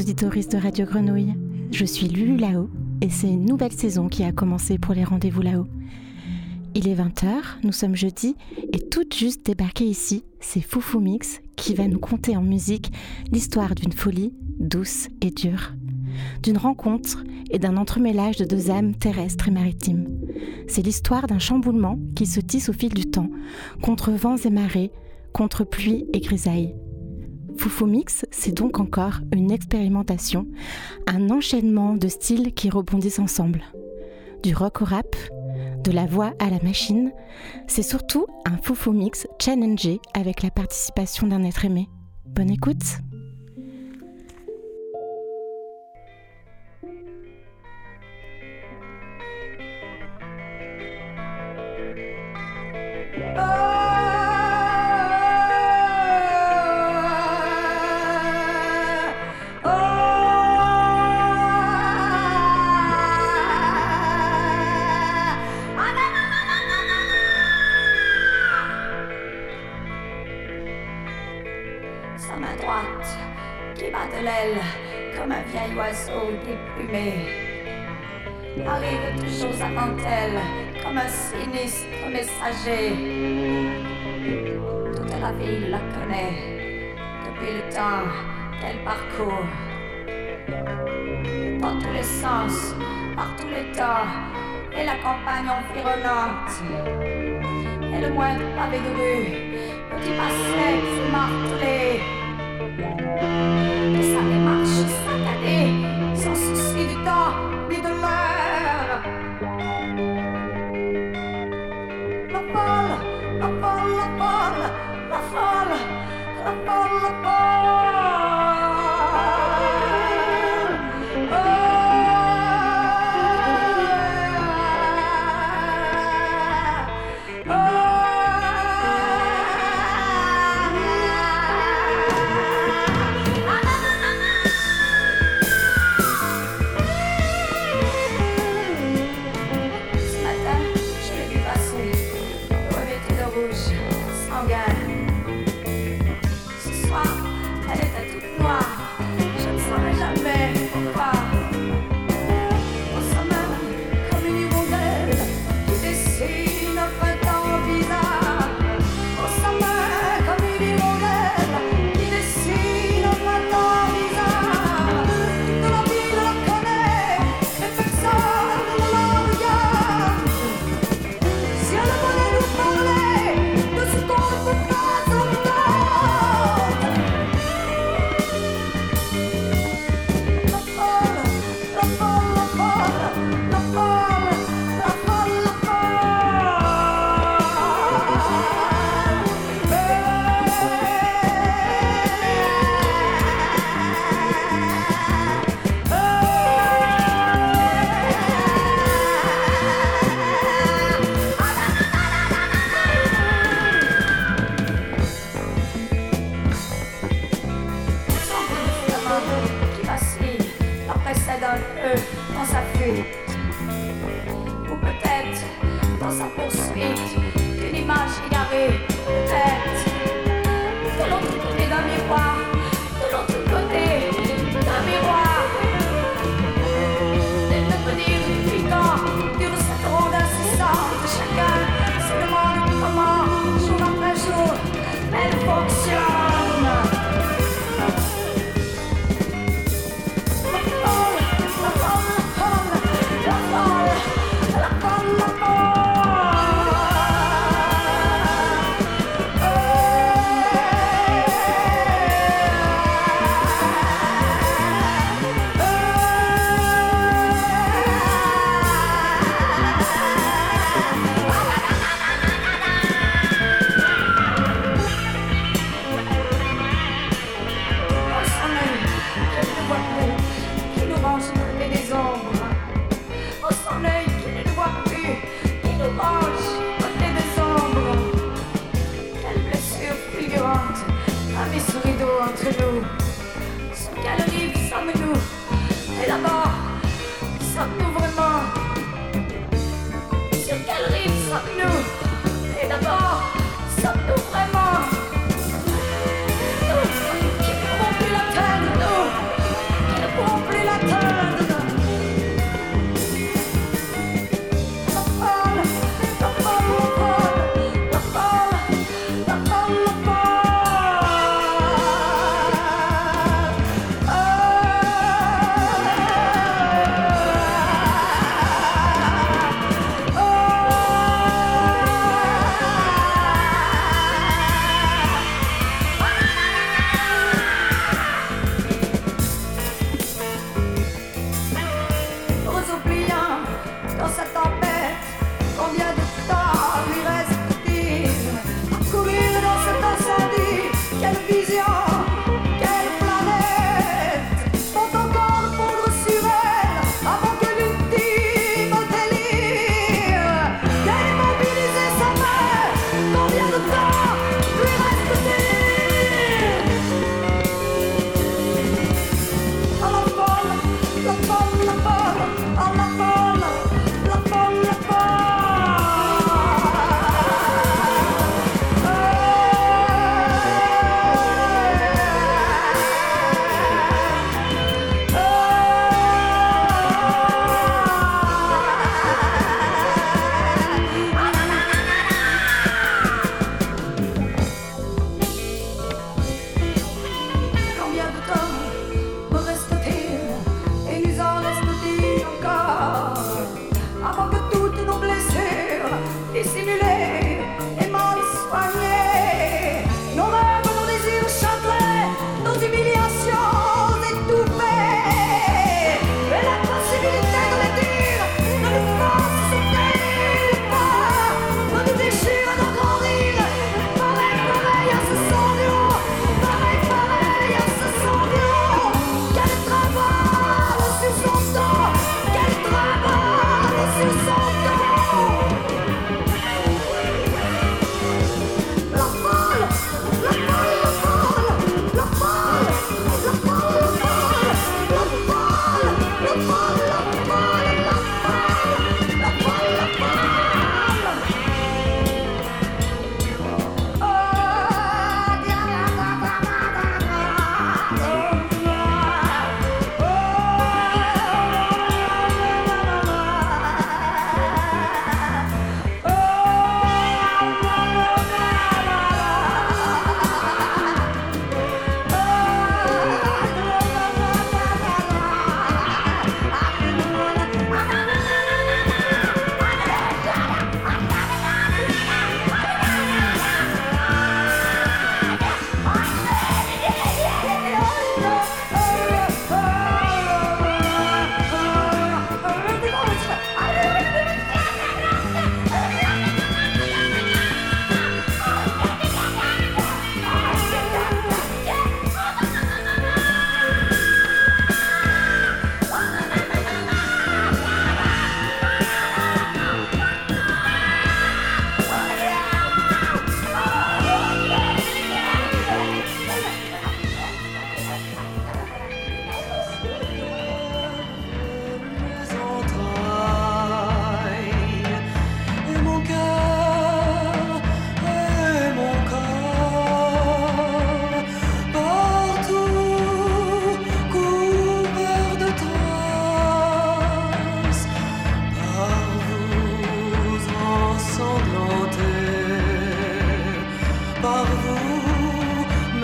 auditoristes de Radio Grenouille. Je suis Lulu Lao et c'est une nouvelle saison qui a commencé pour les rendez-vous là-haut. Il est 20h, nous sommes jeudi et tout juste débarqué ici, c'est Foufou Mix qui va nous conter en musique l'histoire d'une folie douce et dure, d'une rencontre et d'un entremêlage de deux âmes terrestres et maritimes. C'est l'histoire d'un chamboulement qui se tisse au fil du temps, contre vents et marées, contre pluie et grisailles. Foufou Mix, c'est donc encore une expérimentation, un enchaînement de styles qui rebondissent ensemble. Du rock au rap, de la voix à la machine, c'est surtout un Foufou Mix challengé avec la participation d'un être aimé. Bonne écoute! Arrive toujours avant elle comme un sinistre messager. Toute la ville la connaît depuis le temps qu'elle parcourt. Dans tous les sens, par tous les temps, et la campagne environnante. Et le moindre pavé de rue, petit pas sec, martelé.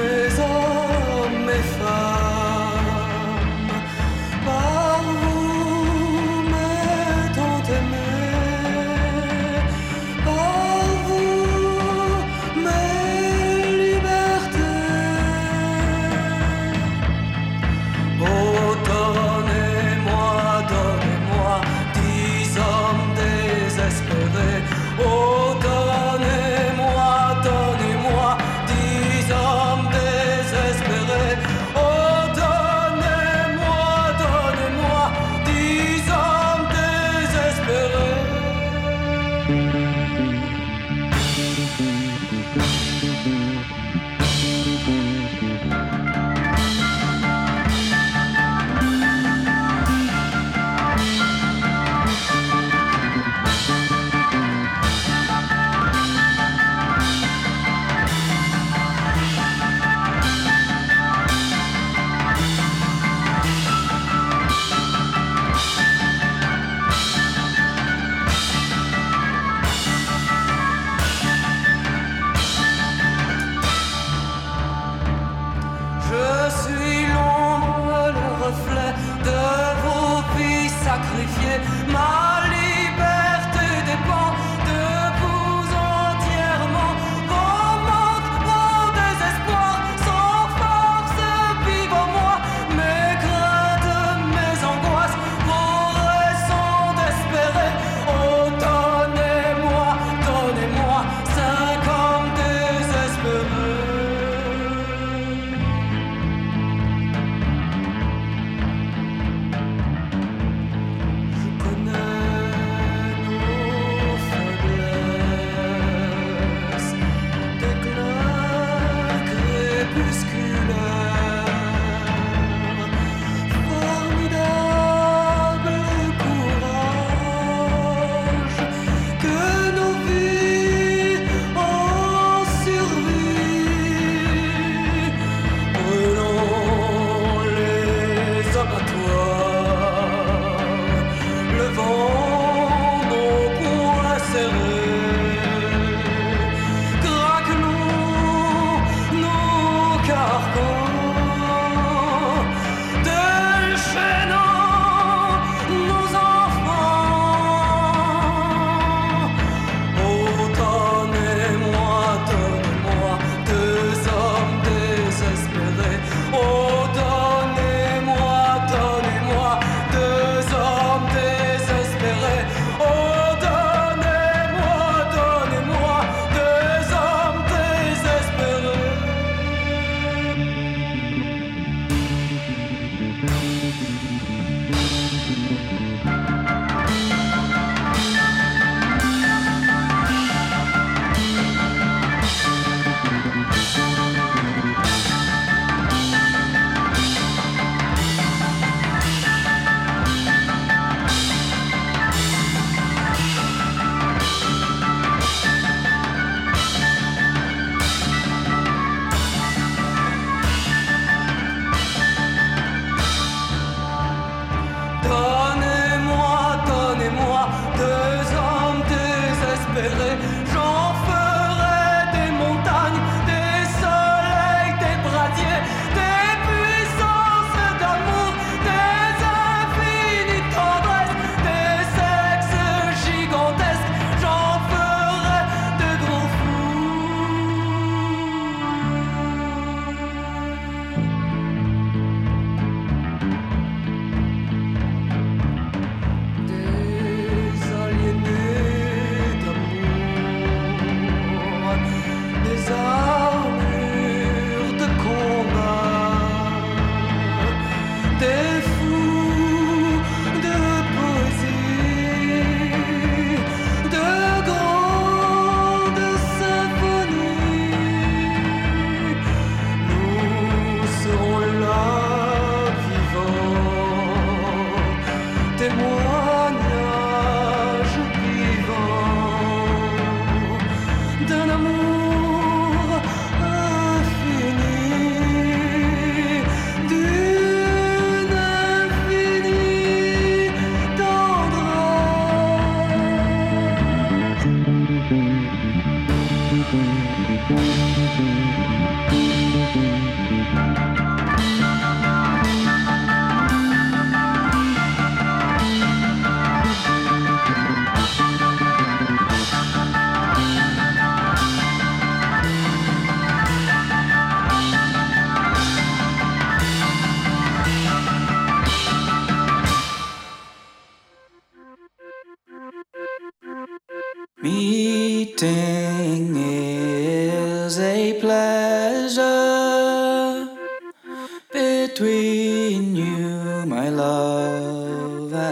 mes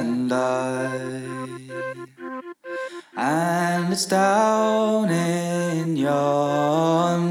and I. And it's down in yonder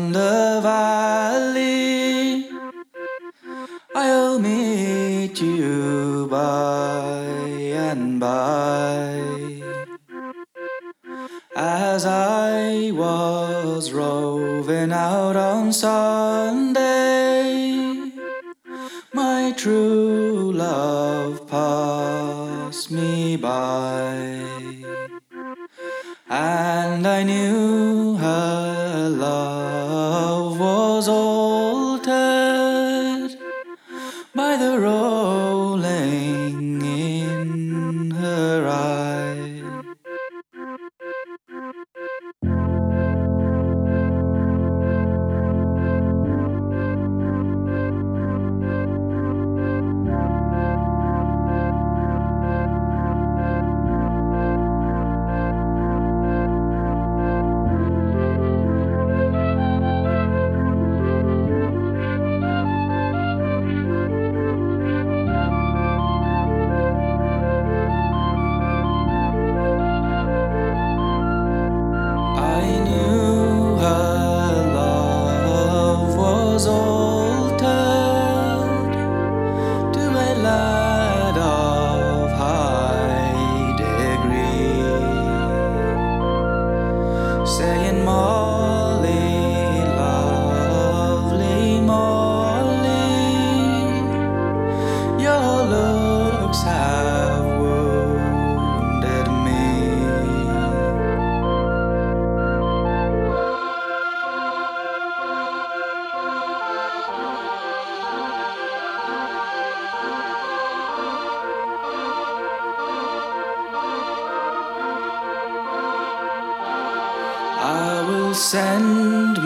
send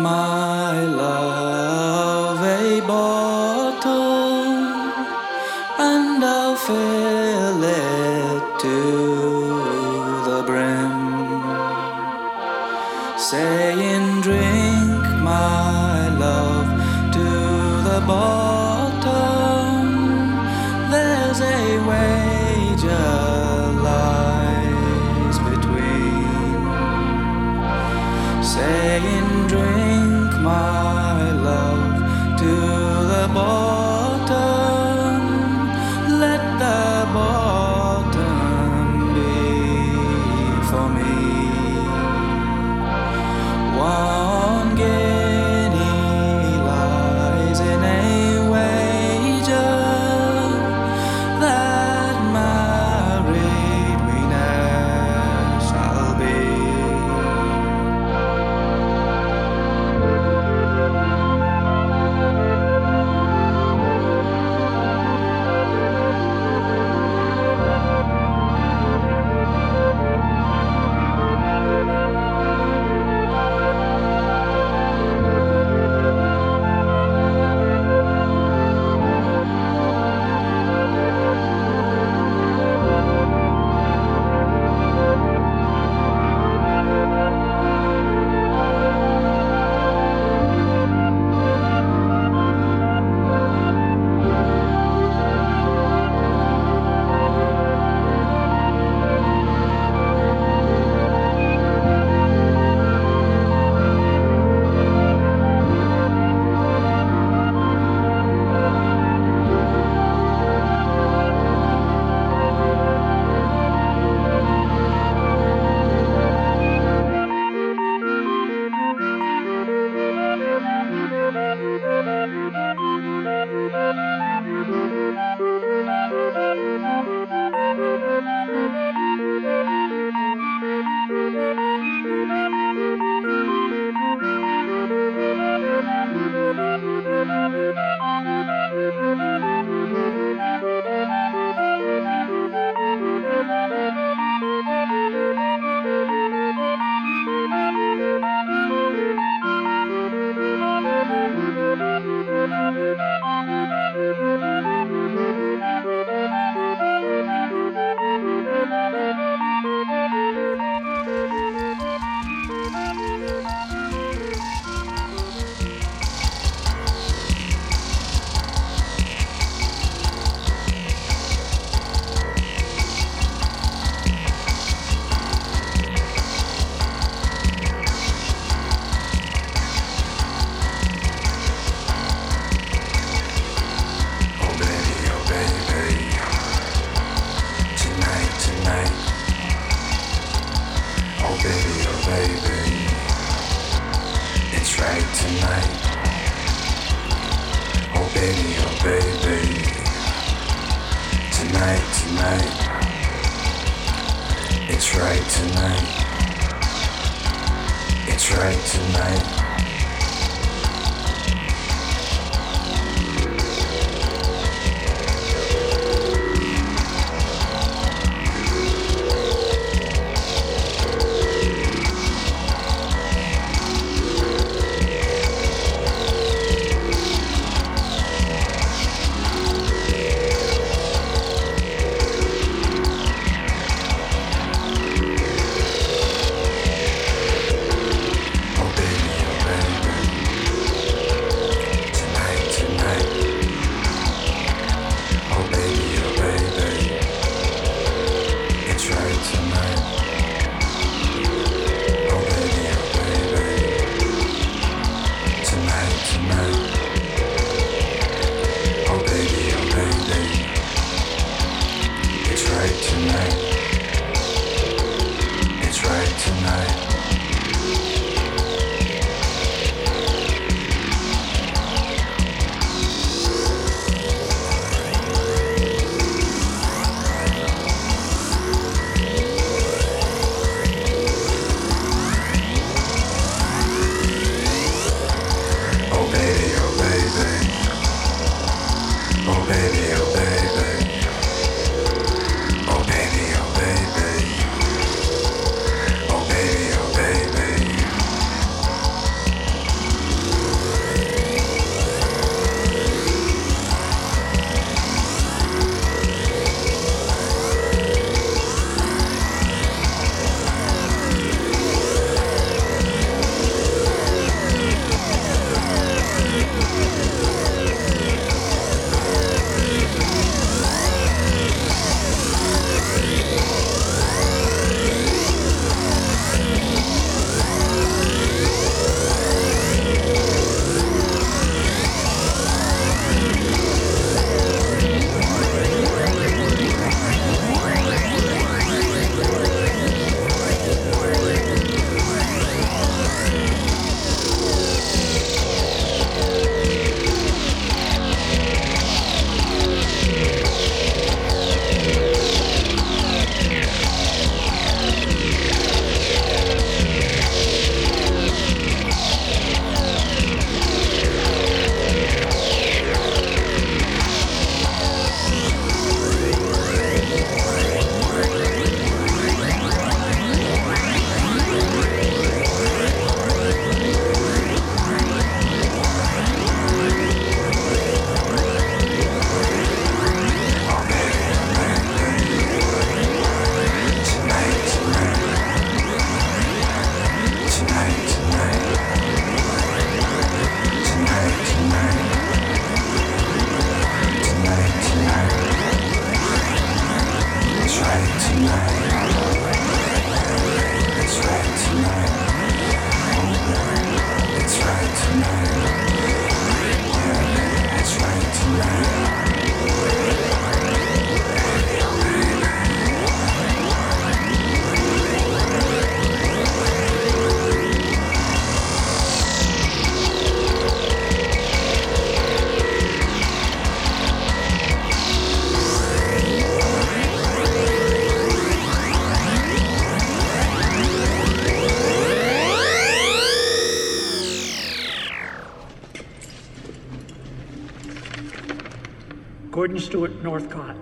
Gordon Stewart Northcott,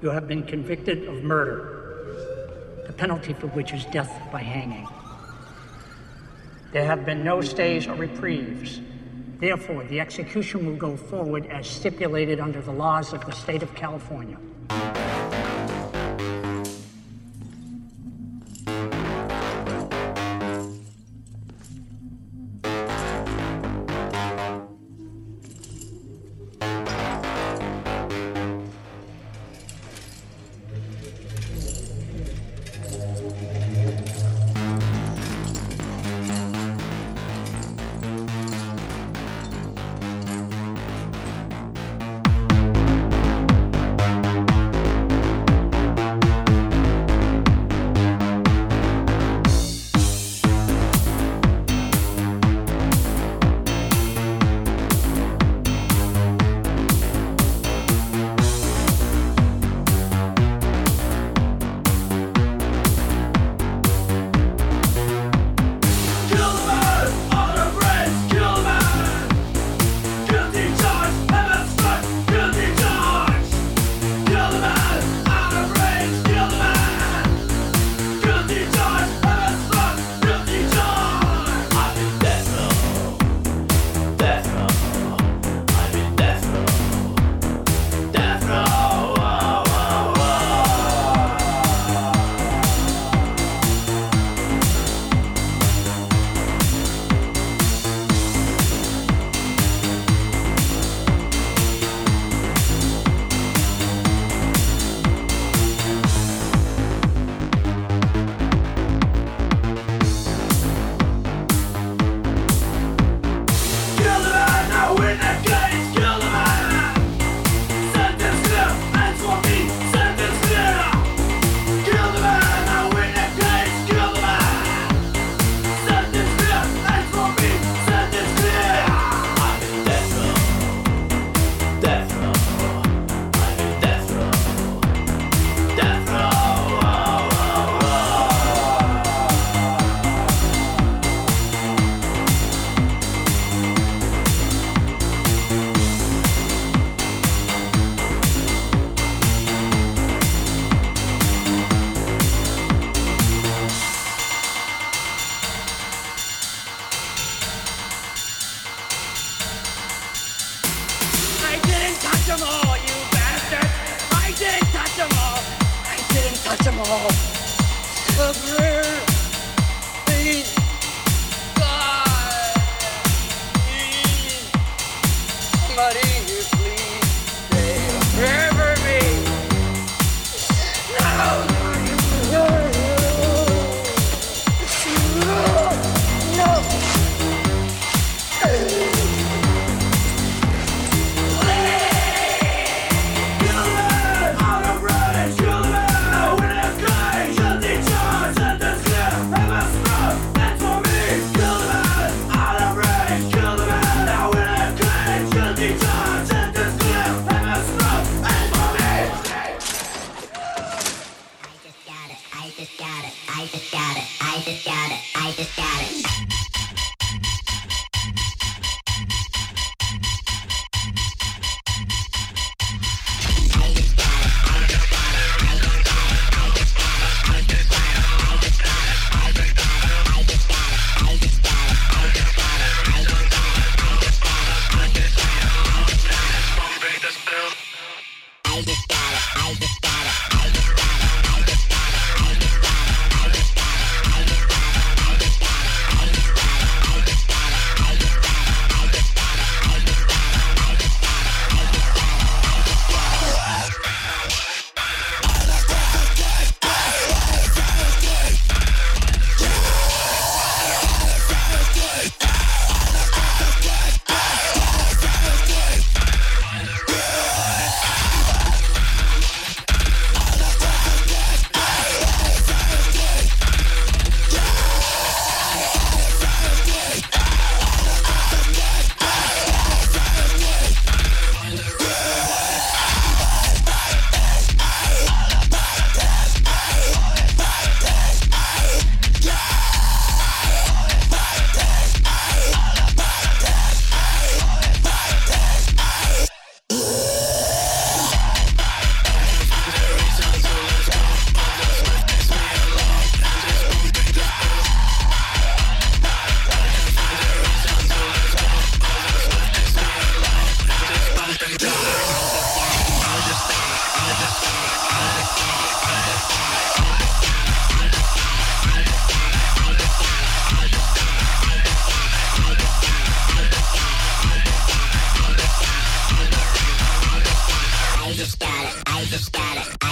you have been convicted of murder, the penalty for which is death by hanging. There have been no stays or reprieves. Therefore, the execution will go forward as stipulated under the laws of the state of California.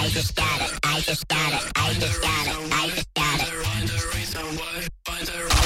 I just got it. I just got it. I just got it. I just got it. Find the reason why. Find the reason.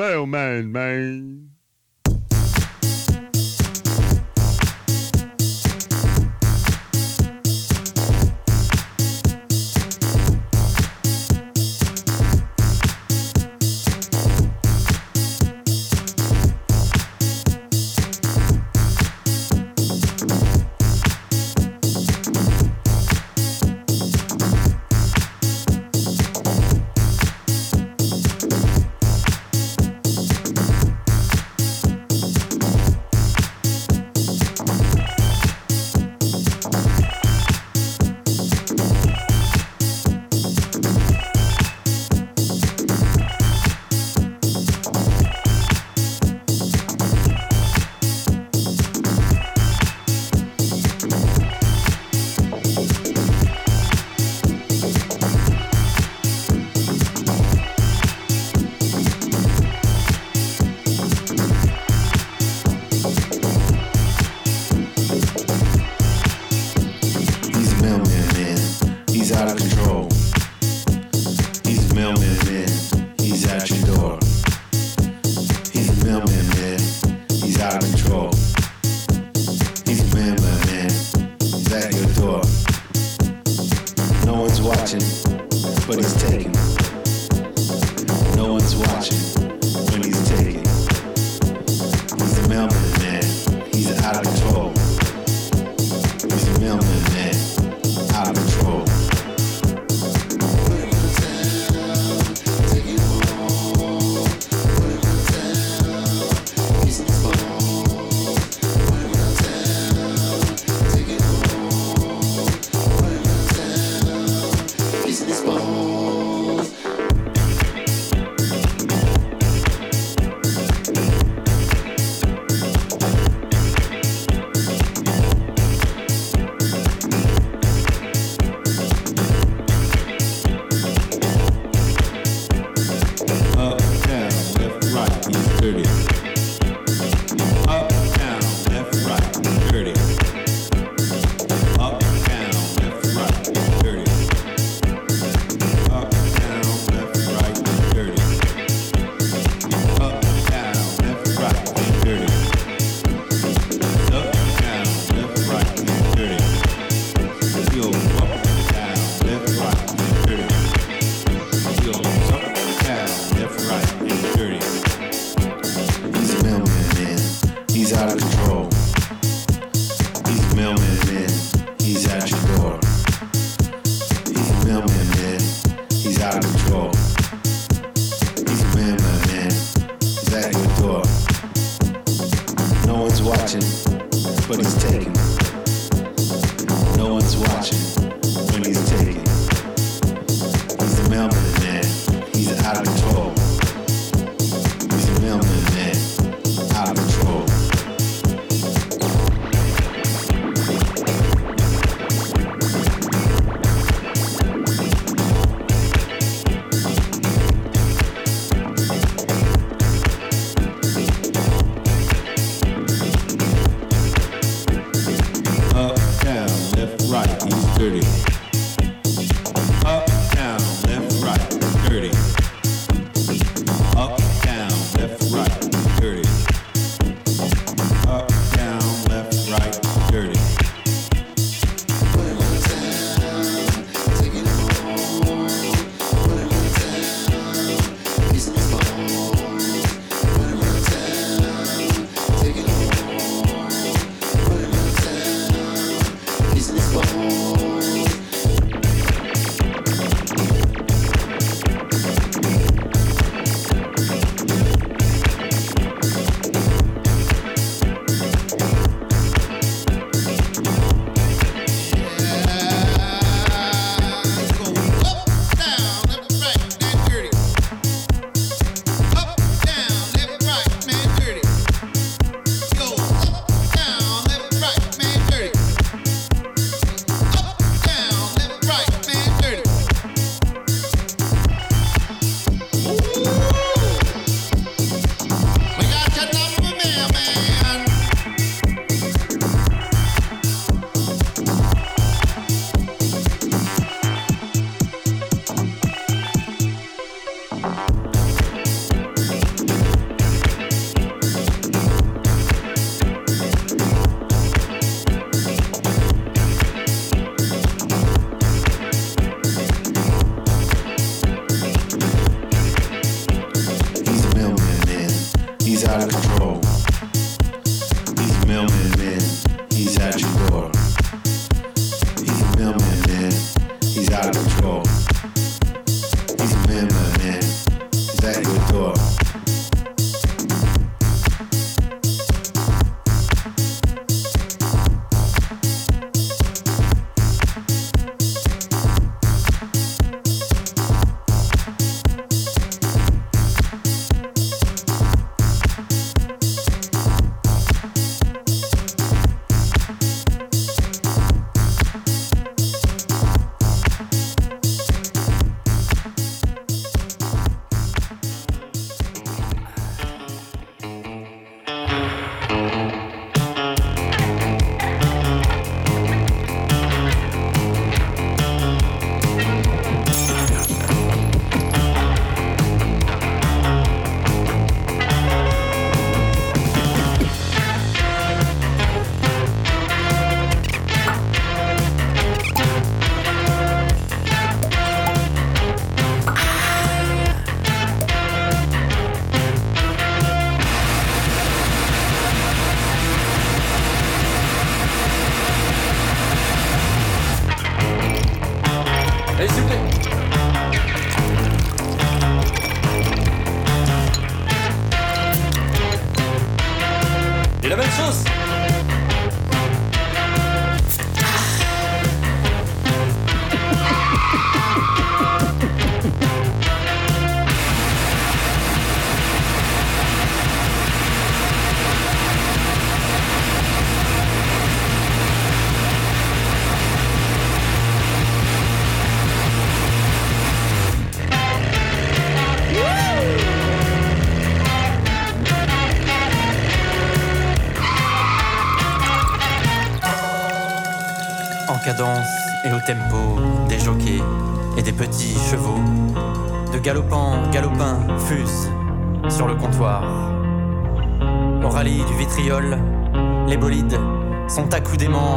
Mailman, man.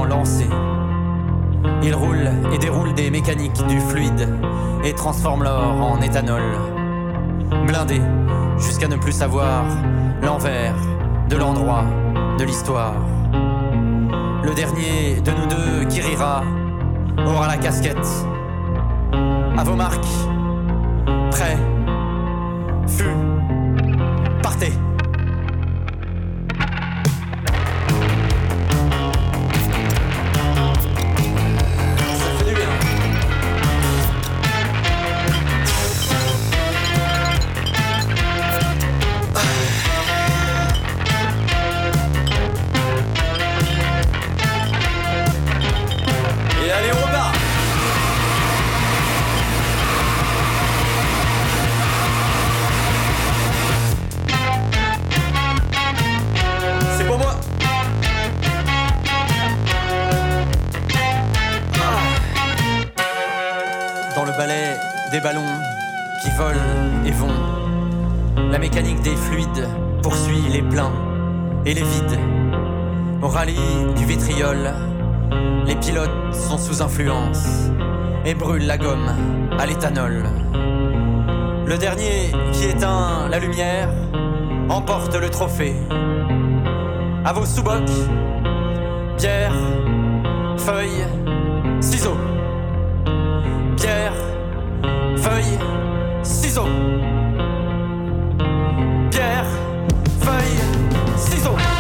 Lancés. Ils roulent et déroulent des mécaniques du fluide et transforment l'or en éthanol. Blindés jusqu'à ne plus savoir l'envers de l'endroit de l'histoire. Le dernier de nous deux qui rira aura la casquette. À vos marques. Prêt. Mécanique des fluides poursuit les pleins et les vides. Au rallye du vitriol, les pilotes sont sous influence et brûlent la gomme à l'éthanol. Le dernier qui éteint la lumière emporte le trophée. À vos sous-bocs, bière, feuilles, ciseaux. Pierre, feuille, ciseaux. Pierre, feuille, ciseaux.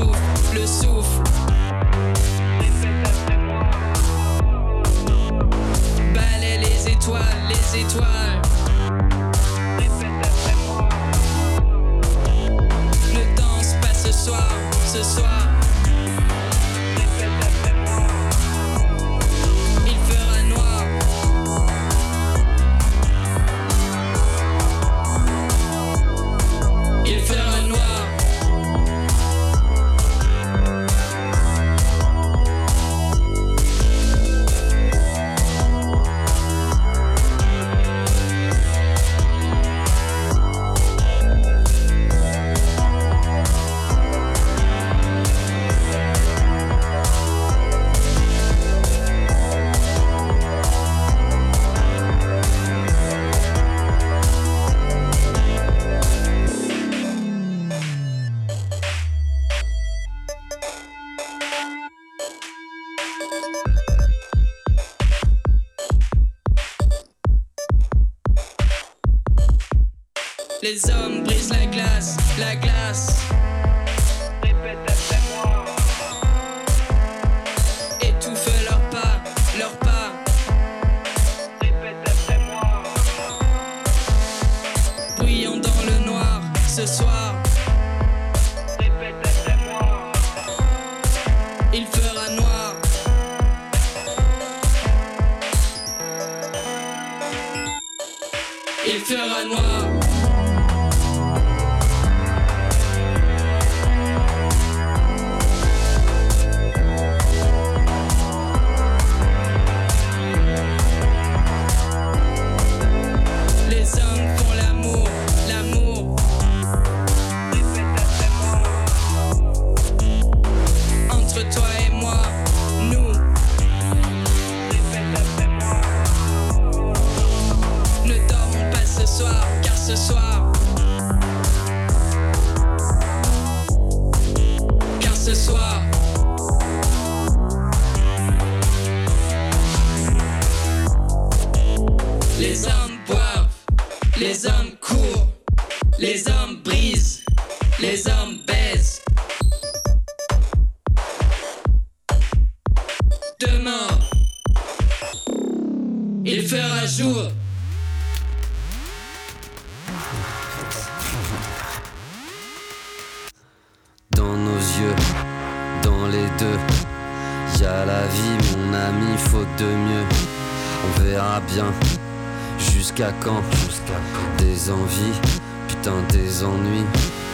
Le souffle. Balais les étoiles, les étoiles.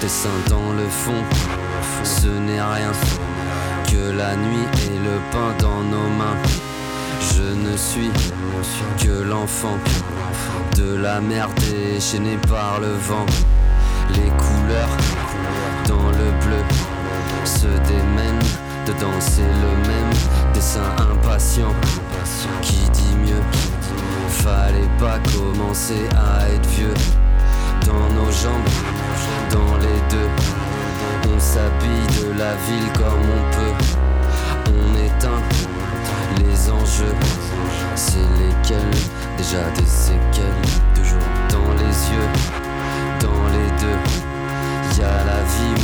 Des seins dans le fond, ce n'est rien que la nuit et le pain dans nos mains. Je ne suis que l'enfant de la mer déchaînée par le vent. Les couleurs dans le bleu se démènent de danser le même dessin impatient qui dit mieux? Fallait pas commencer à être vieux dans nos jambes, dans les deux. On s'habille de la ville comme on peut. On éteint les enjeux. C'est lesquels? Déjà des séquelles de jour dans les yeux, dans les deux. Y a la vie,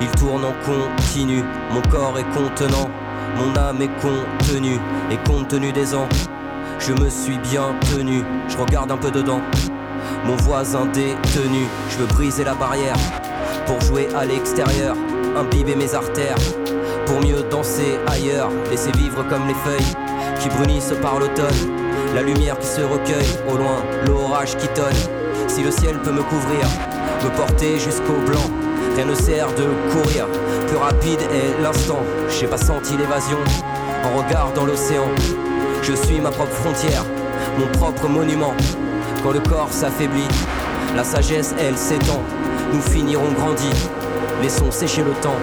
il tourne en continu. Mon corps est contenant, mon âme est contenue. Et compte tenu des ans, Je me suis bien tenu, je regarde un peu dedans. Mon voisin détenu, je veux briser la barrière. Pour jouer à l'extérieur, imbiber mes artères. Pour mieux danser ailleurs, laisser vivre comme les feuilles qui brunissent par l'automne, la lumière qui se recueille au loin, l'orage qui tonne. Si le ciel peut me couvrir, me porter jusqu'au blanc, rien ne sert de courir. Plus rapide est l'instant, j'ai pas senti l'évasion en regardant l'océan. Je suis ma propre frontière, mon propre monument. Quand le corps s'affaiblit, la sagesse elle s'étend. Nous finirons grandis, laissons sécher le temps.